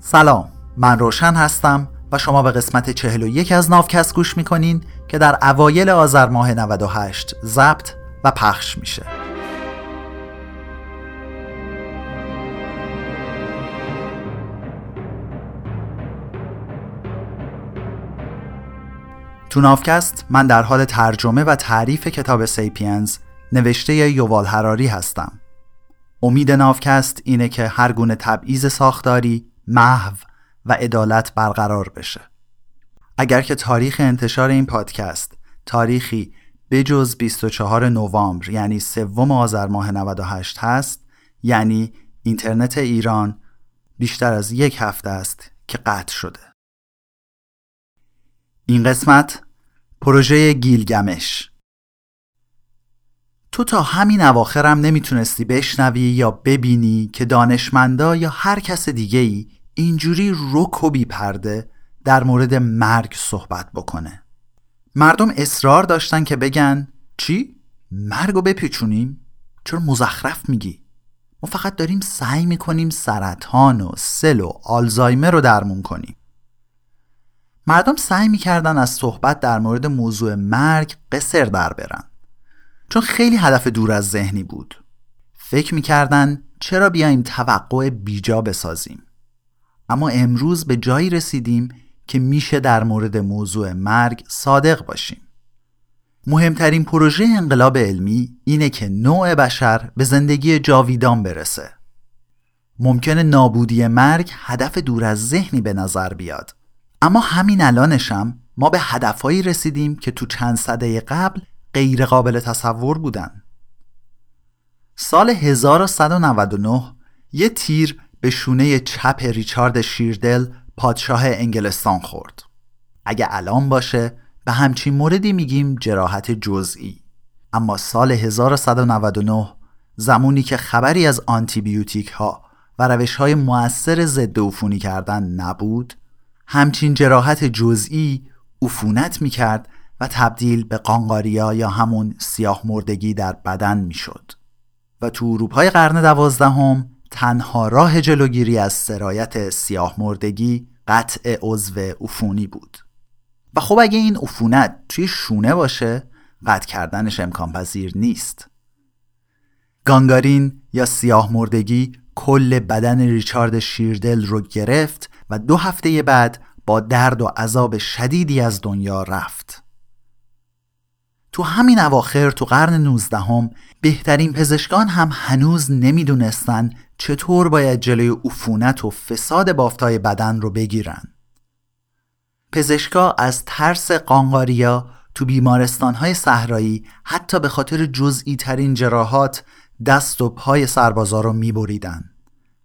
سلام من روشن هستم و شما به قسمت 41 از ناوکست گوش می‌کنین که در اوایل آذر ماه 98 ضبط و پخش میشه. تو نافکست من در حال ترجمه و تعریف کتاب سیپینز نوشته یووال هراری هستم. امید نافکست اینه که هر گونه تبعیض ساختاری محو و عدالت برقرار بشه. اگر که تاریخ انتشار این پادکست تاریخی بجز 24 نوامبر یعنی سوم آذر ماه 98 هست یعنی اینترنت ایران بیشتر از یک هفته است که قطع شده. این قسمت پروژه گیلگمش. تو تا همین اواخرم نمی‌تونستی بشنوی یا ببینی که دانشمندا یا هر کس دیگه ای اینجوری رک و پرده در مورد مرگ صحبت بکنه مردم اصرار داشتن که بگن چی؟ مرگ رو بپیچونیم؟ چرا مزخرف میگی؟ ما فقط داریم سعی می‌کنیم سرطان و سل و آلزایمر رو درمون کنیم مردم سعی می‌کردن از صحبت در مورد موضوع مرگ قصر در برن چون خیلی هدف دور از ذهنی بود فکر می‌کردن چرا بیایم توقع بیجا بسازیم اما امروز به جایی رسیدیم که میشه در مورد موضوع مرگ صادق باشیم. مهمترین پروژه انقلاب علمی اینه که نوع بشر به زندگی جاویدان برسه. ممکنه نابودی مرگ هدف دور از ذهنی به نظر بیاد. اما همین الانشم ما به هدفهایی رسیدیم که تو چند صده قبل غیر قابل تصور بودن. سال 1199 یه تیر به شونه چپ ریچارد شیردل پادشاه انگلستان خورد. اگه الان باشه به همچین موردی میگیم جراحت جزئی. اما سال 1199 زمانی که خبری از آنتیبیوتیک ها و روش های مؤثر ضد عفونی کردن نبود همچین جراحت جزئی عفونت می‌کرد و تبدیل به قانقاریا یا همون سیاه مردگی در بدن می‌شد. و تو اروپای قرن دوازدهم تنها راه جلوگیری از سرایت سیاه مردگی قطع عضو عفونی بود. و خب اگه این عفونت توی شونه باشه قطع کردنش امکان پذیر نیست. گانگارین یا سیاه مردگی کل بدن ریچارد شیردل رو گرفت و دو هفته بعد با درد و عذاب شدیدی از دنیا رفت. تو همین اواخر تو قرن نوزدهم بهترین پزشکان هم هنوز نمی‌دونستن چطور باید جلوی عفونت و فساد بافتای بدن رو بگیرن. پزشکا از ترس قانقاریا تو بیمارستانهای صحرایی حتی به خاطر جزئی ترین جراحات دست و پای سربازا رو میبریدن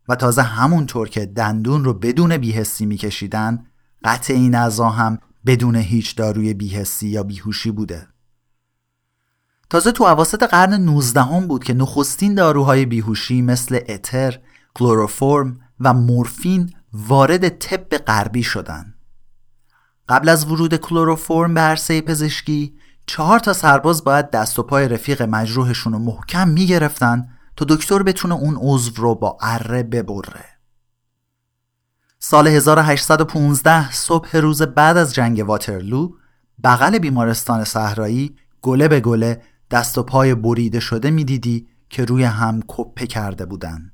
و تازه همونطور که دندون رو بدون بیهستی میکشیدن قطع این اعضا هم بدون هیچ داروی بیهستی یا بیهوشی بوده. تازه تو عواسط قرن 19 هم بود که نخستین داروهای بیهوشی مثل اتر، کلوروفرم و مورفین وارد طب غربی شدن. قبل از ورود کلوروفرم به عرصه پزشکی چهار تا سرباز باید دست و پای رفیق مجروحشون رو محکم می‌گرفتن تا دکتر بتونه اون عضو رو با اره ببره. سال 1815 صبح روز بعد از جنگ واترلو بغل بیمارستان صحرایی گله به گله دست و پای بریده شده می‌دیدی که روی هم کپه کرده بودن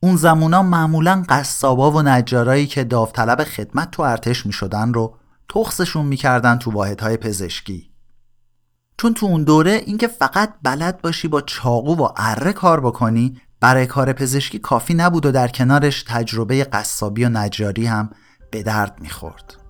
اون زمونا معمولا قصابا و نجارایی که داوطلب خدمت تو ارتش می شدن رو تخصشون می‌کردن تو واحدهای پزشکی چون تو اون دوره اینکه فقط بلد باشی با چاقو و اره کار بکنی برای کار پزشکی کافی نبود و در کنارش تجربه قصابی و نجاری هم به درد می‌خورد.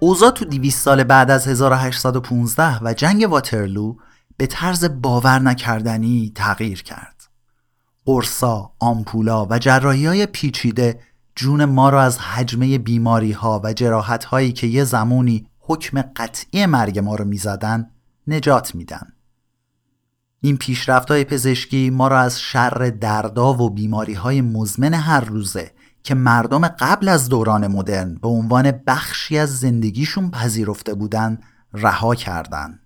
اوضاع تو 200 سال بعد از 1815 و جنگ واترلو به طرز باور نکردنی تغییر کرد. قرصا، آمپولا و جراحی های پیچیده جون ما را از حجمه بیماری ها و جراحت هایی که یه زمانی حکم قطعی مرگ ما رو می‌زدن نجات میدن. این پیشرفت های پزشکی ما را از شر دردا و بیماری های مزمن هر روزه که مردم قبل از دوران مدرن به عنوان بخشی از زندگیشون پذیرفته بودن رها کردند.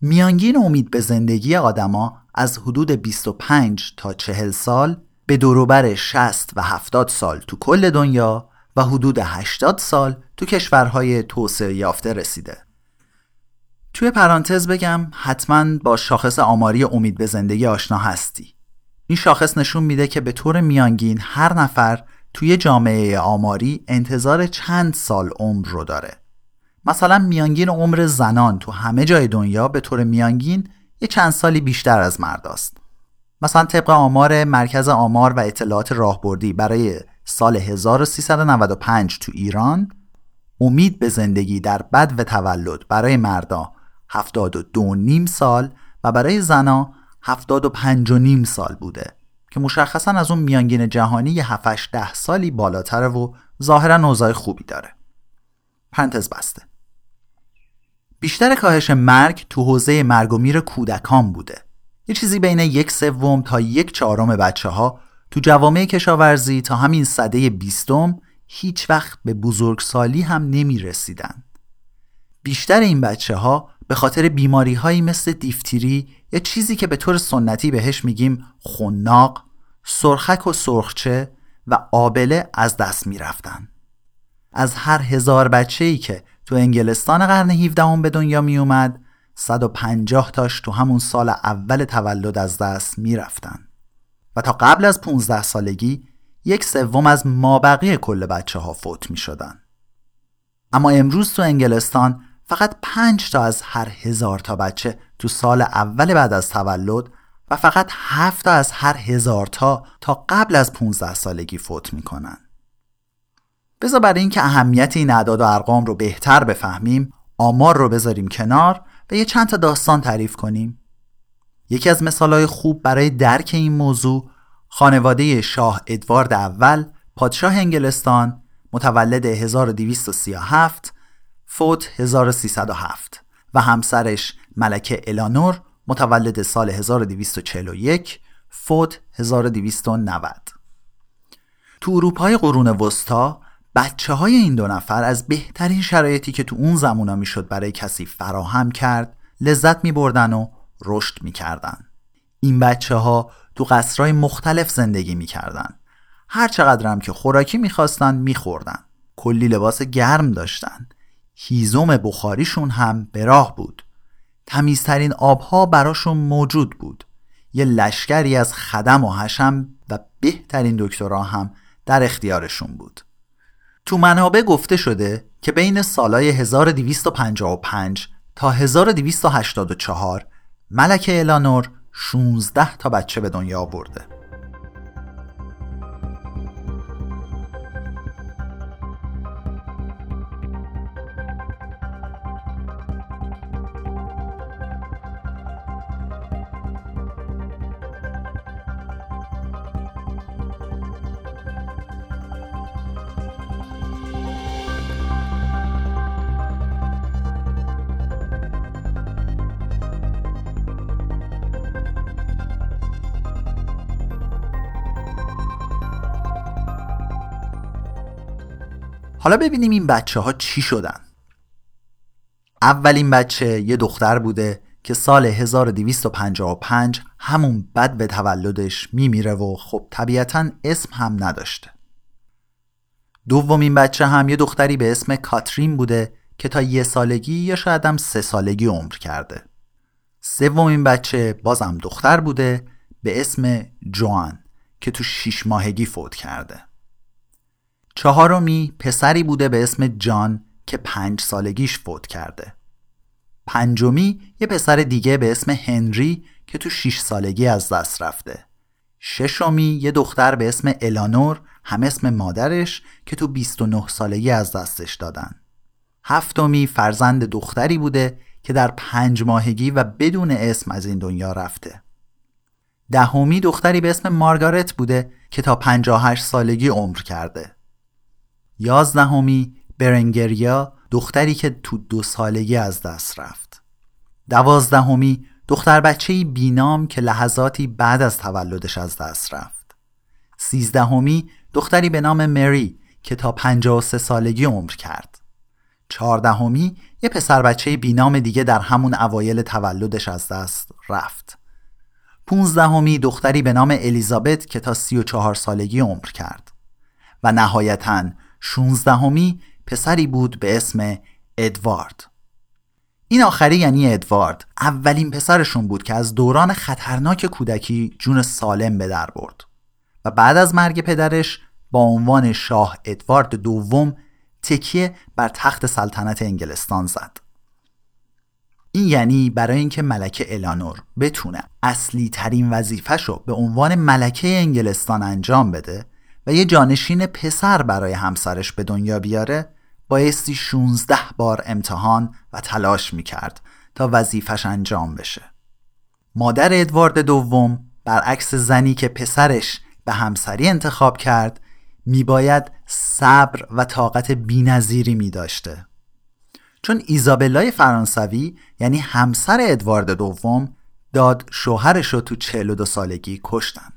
میانگین امید به زندگی آدما از حدود 25 تا 40 سال به دوروبر 60 و 70 سال تو کل دنیا و حدود 80 سال تو کشورهای توسعه یافته رسیده. توی پرانتز بگم حتما با شاخص آماری امید به زندگی آشنا هستی. این شاخص نشون میده که به طور میانگین هر نفر توی جامعه آماری انتظار چند سال عمر رو داره. مثلا میانگین عمر زنان تو همه جای دنیا به طور میانگین یه چند سالی بیشتر از مرداست. مثلا طبق آمار مرکز آمار و اطلاعات راهبردی برای سال 1395 تو ایران امید به زندگی در بد و تولد برای مردا 72 نیم سال و برای زنا 75 و نیم سال بوده که مشخصا از اون میانگین جهانی یه 7 ده سالی بالاتره و ظاهرا اوضاع خوبی داره. پرنتز بسته. بیشتر کاهش مرگ تو حوزه مرگ و میر کودکان بوده. یه چیزی بین یک سوم تا یک چهارم بچه ها تو جوامع کشاورزی تا همین صده بیستم هیچ وقت به بزرگسالی هم نمی رسیدن. بیشتر این بچه ها به خاطر بیماری هایی مثل دیفتیری یا چیزی که به طور سنتی بهش میگیم خناق، سرخک و سرخچه و آبله از دست می رفتن. از هر هزار بچه ای که تو انگلستان قرن 17 به دنیا می اومد 150 تاش تو همون سال اول تولد از دست می رفتن. و تا قبل از 15 سالگی یک سوم از مابقی کل بچه ها فوت می شدن. اما امروز تو انگلستان فقط 5 تا از هر هزار تا بچه تو سال اول بعد از تولد و فقط 7 تا از هر هزار تا تا قبل از 15 سالگی فوت می‌کنن. بذار برای اینکه اهمیت این اعداد و ارقام رو بهتر بفهمیم آمار رو بذاریم کنار و یه چند تا داستان تعریف کنیم یکی از مثالهای خوب برای درک این موضوع خانواده شاه ادوارد اول پادشاه انگلستان متولد 1237 فوت 1307 و همسرش ملکه الانور متولد سال 1241 فوت 1290 تو اروپای قرون وسطا بچه های این دو نفر از بهترین شرایطی که تو اون زمونا می‌شد برای کسی فراهم کرد لذت می بردن و رشد می کردن. این بچه ها تو قصرهای مختلف زندگی می کردن. هر چقدر هم که خوراکی می‌خواستن میخوردن. کلی لباس گرم داشتن. هیزم بخاریشون هم به راه بود. تمیزترین آبها براشون موجود بود. یه لشکری از خدم و حشم و بهترین دکترها هم در اختیارشون بود. تو منابع گفته شده که بین سالهای 1255 تا 1284 ملک الانور 16 تا بچه به دنیا آورده. حالا ببینیم این بچه ها چی شدن. اولین بچه یه دختر بوده که سال 1255 همون بد به تولدش میمیره و خب طبیعتا اسم هم نداشته. دومین بچه هم یه دختری به اسم کاترین بوده که تا یه سالگی یا شاید هم سه سالگی عمر کرده. سومین بچه بازم دختر بوده به اسم جوان که تو شیش ماهگی فوت کرده. چهارمی پسری بوده به اسم جان که پنج سالگیش فوت کرده. پنجمی یه پسر دیگه به اسم هنری که تو شیش سالگی از دست رفته. ششمی یه دختر به اسم الانور هم اسم مادرش که تو 29 سالگی از دستش دادن. هفتمی فرزند دختری بوده که در پنج ماهگی و بدون اسم از این دنیا رفته. دهمی دختری به اسم مارگارت بوده که تا 58 سالگی عمر کرده. یازدهمی برنگریا دختری که تو دو سالگی از دست رفت. دوازدهمی دختر بچه بینام که لحظاتی بعد از تولدش از دست رفت. سیزدهمی دختری به نام مری که تا 53 سالگی عمر کرد. چهاردهمی یه پسر بچه بینام دیگه در همون اوایل تولدش از دست رفت. پونزدهمی دختری به نام الیزابت که تا 34 سالگی عمر کرد. و نهایتا شونزدهمی پسری بود به اسم ادوارد. این آخری یعنی ادوارد اولین پسرشون بود که از دوران خطرناک کودکی جون سالم به در برد و بعد از مرگ پدرش با عنوان شاه ادوارد دوم تکیه بر تخت سلطنت انگلستان زد. این یعنی برای اینکه ملکه الانور بتونه اصلی ترین وظیفش رو به عنوان ملکه انگلستان انجام بده و یه جانشین پسر برای همسرش به دنیا بیاره بایستی 16 بار امتحان و تلاش می‌کرد تا وظیفش انجام بشه. مادر ادوارد دوم برعکس زنی که پسرش به همسری انتخاب کرد میباید صبر و طاقت بینظیری می داشته چون ایزابلای فرانسوی یعنی همسر ادوارد دوم داد شوهرش رو تو 42 سالگی کشتن.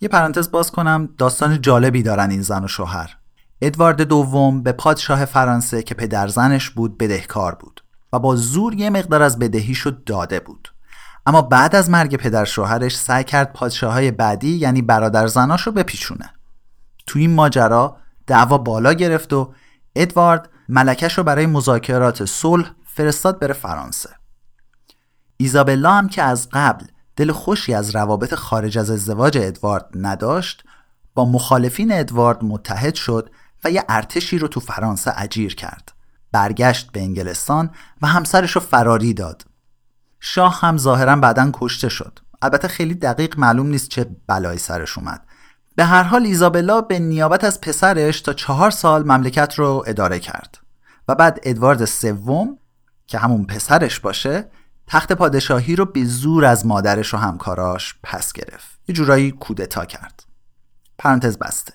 یه پرانتز باز کنم. داستان جالبی دارن این زن و شوهر. ادوارد دوم به پادشاه فرانسه که پدرزنش بود بدهکار بود و با زور یه مقدار از بدهیشو داده بود. اما بعد از مرگ پدر شوهرش سعی کرد پادشاهای بعدی یعنی برادر زناش رو بپیچونه. تو این ماجرا دعوا بالا گرفت و ادوارد ملکش رو برای مذاکرات صلح فرستاد بره فرانسه. ایزابلا هم که از قبل دل خوشی از روابط خارج از ازدواج ادوارد نداشت با مخالفین ادوارد متحد شد و یه ارتشی رو تو فرانسه اجیر کرد. برگشت به انگلستان و همسرش رو فراری داد. شاه هم ظاهرا بعدا کشته شد. البته خیلی دقیق معلوم نیست چه بلایی سرش اومد. به هر حال ایزابلا به نیابت از پسرش تا چهار سال مملکت رو اداره کرد. و بعد ادوارد سوم که همون پسرش باشه تخت پادشاهی رو به زور از مادرش و همکاراش پس گرفت. یه جورایی کودتا کرد. پرانتز بسته.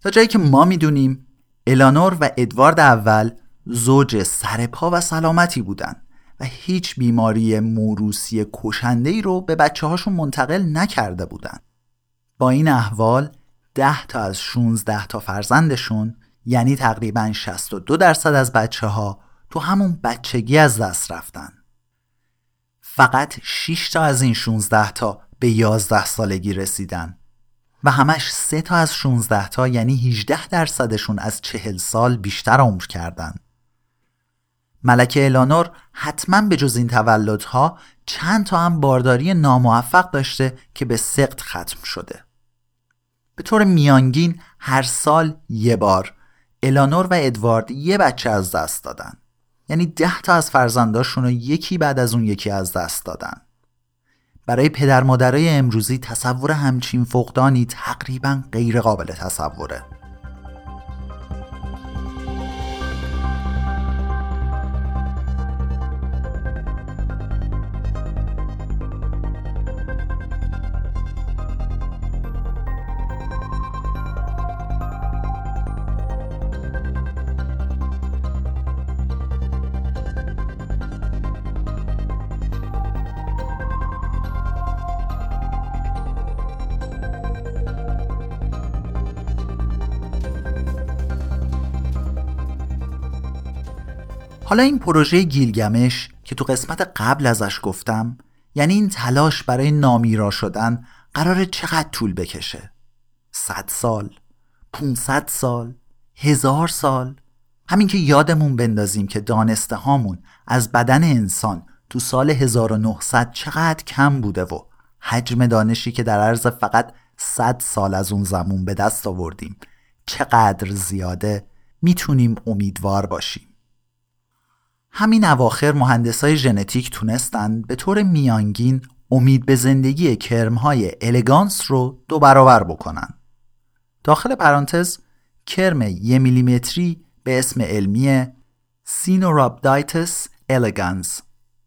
تا جایی که ما می‌دونیم الانور و ادوارد اول زوج سرپا و سلامتی بودن و هیچ بیماری موروسی کشنده رو به بچه هاشون منتقل نکرده بودن. با این احوال 10 تا از 16 تا فرزندشون یعنی تقریبا 62 درصد از بچه ها تو همون بچگی از دست رفتن. فقط 6 تا از این 16 تا به 11 سالگی رسیدن. و همش 3 تا از 16 تا یعنی 18 درصدشون از 40 سال بیشتر عمر کردن. ملکه الانور حتما به جز این تولدها چند تا هم بارداری ناموفق داشته که به سقط ختم شده. به طور میانگین هر سال یه بار الانور و ادوارد یه بچه از دست دادن. یعنی ده تا از فرزنداشون رو یکی بعد از اون یکی از دست دادن. برای پدر مادرای امروزی تصور همچین فقدانی تقریبا غیر قابل تصوره. حالا این پروژه گیلگمش که تو قسمت قبل ازش گفتم یعنی این تلاش برای نامیرا شدن قرار چقدر طول بکشه؟ صد سال 500 سال هزار سال؟ همین که یادمون بندازیم که دانسته هامون از بدن انسان تو سال 1900 چقدر کم بوده و حجم دانشی که در عرض فقط 100 سال از اون زمون به دست آوردیم چقدر زیاده می‌تونیم امیدوار باشیم. همین اواخر های ژنتیک تونستن به طور میانگین امید به زندگی کرمهای الگانس رو دو برابر بکنن. داخل پرانتز کرم یه میلیمتری به اسم علمی سینورابدایتس الگانس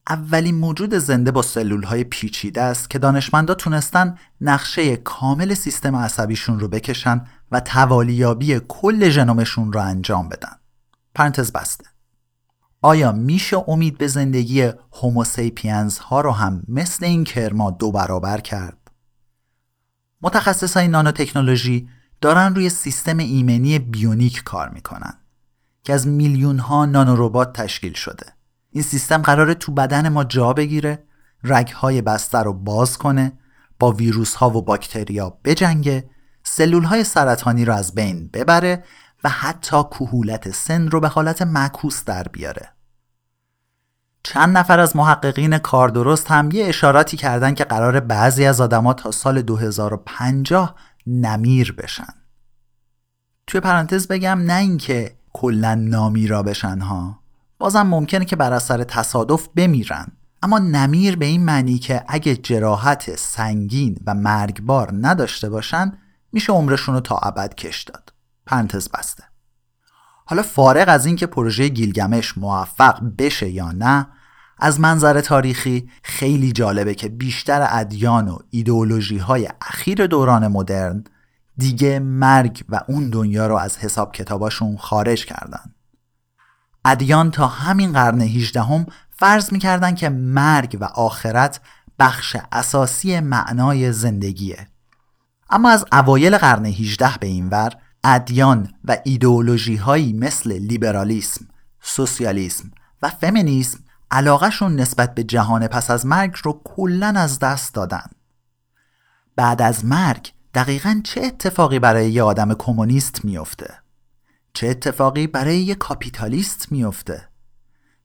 اولین موجود زنده با سلول های پیچیده است که دانشمندا تونستن نقشه کامل سیستم عصبیشون رو بکشن و توالیابی کل ژنومشون رو انجام بدن. پرانتز بسته. آیا میشه امید به زندگی هوموسیپینز ها رو هم مثل این کرما دو برابر کرد؟ متخصص های نانوتکنولوژی دارن روی سیستم ایمنی بیونیک کار می‌کنن که از میلیون ها نانوربات تشکیل شده. این سیستم قراره تو بدن ما جا بگیره، رگهای بسته رو باز کنه، با ویروس ها و باکتریا بجنگه، سلول های سرطانی رو از بین ببره و حتی کهولت سن رو به حالت معکوس در بیاره. چند نفر از محققین کار درست هم یه اشاراتی کردن که قرار بعضی از آدما تا سال 2050 نمیر بشن. توی پرانتز بگم نه اینکه کلا نامیرا بشن ها بازم ممکنه که بر اثر تصادف بمیرن اما نمیر به این معنی که اگه جراحت سنگین و مرگبار نداشته باشن میشه عمرشون رو تا ابد کش داد پرانتز بسته. حالا فارغ از اینکه پروژه گیلگمش موفق بشه یا نه از منظر تاریخی خیلی جالبه که بیشتر ادیان و ایدئولوژی های اخیر دوران مدرن دیگه مرگ و اون دنیا رو از حساب کتاباشون خارج کردن. ادیان تا همین قرن 18 هم فرض می‌کردن که مرگ و آخرت بخش اساسی معنای زندگیه. اما از اوایل قرن 18 به این ور ادیان و ایدئولوژی هایی مثل لیبرالیسم، سوسیالیسم و فمینیسم علاقهشون نسبت به جهان پس از مرگ رو کلا از دست دادن. بعد از مرگ دقیقا چه اتفاقی برای یه آدم کمونیست میفته؟ چه اتفاقی برای یه کاپیتالیست میفته؟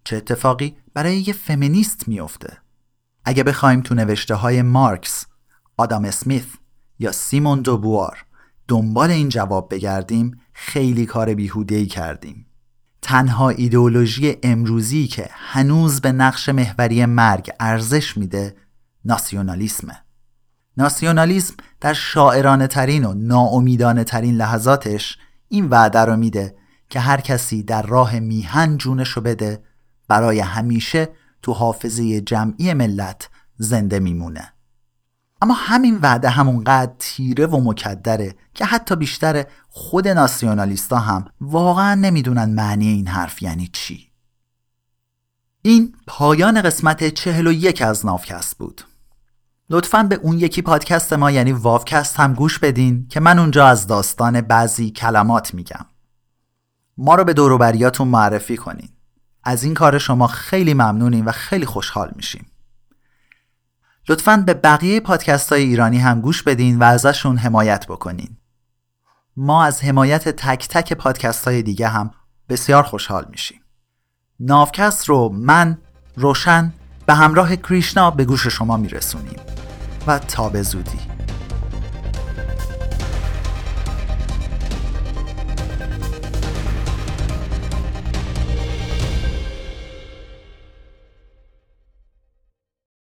چه اتفاقی برای یه فمینیست میفته؟ اگه بخوایم تو نوشته های مارکس، آدام اسمیث یا سیمون دوبوار دنبال این جواب بگردیم خیلی کار بیهودهی کردیم. تنها ایدئولوژی امروزی که هنوز به نقش محوری مرگ ارزش میده ناسیونالیسمه. ناسیونالیسم در شاعرانه ترین و ناامیدانه ترین لحظاتش این وعده رو میده که هر کسی در راه میهن جونشو بده برای همیشه تو حافظه جمعی ملت زنده میمونه اما همین وعده همونقدر تیره و مکدره که حتی بیشتر خود ناسیونالیستا هم واقعا نمی‌دونن معنی این حرف یعنی چی. این پایان قسمت چهل و یک از نافکست بود. لطفا به اون یکی پادکست ما یعنی واوکست هم گوش بدین که من اونجا از داستان بعضی کلمات میگم. ما رو به دوروبریاتون معرفی کنین. از این کار شما خیلی ممنونیم و خیلی خوشحال میشیم. لطفا به بقیه پادکست های ایرانی هم گوش بدین و ازشون حمایت بکنین. ما از حمایت تک تک پادکست های دیگه هم بسیار خوشحال میشیم. ناوکست رو من روشن به همراه کریشنا به گوش شما میرسونیم. و تا به زودی.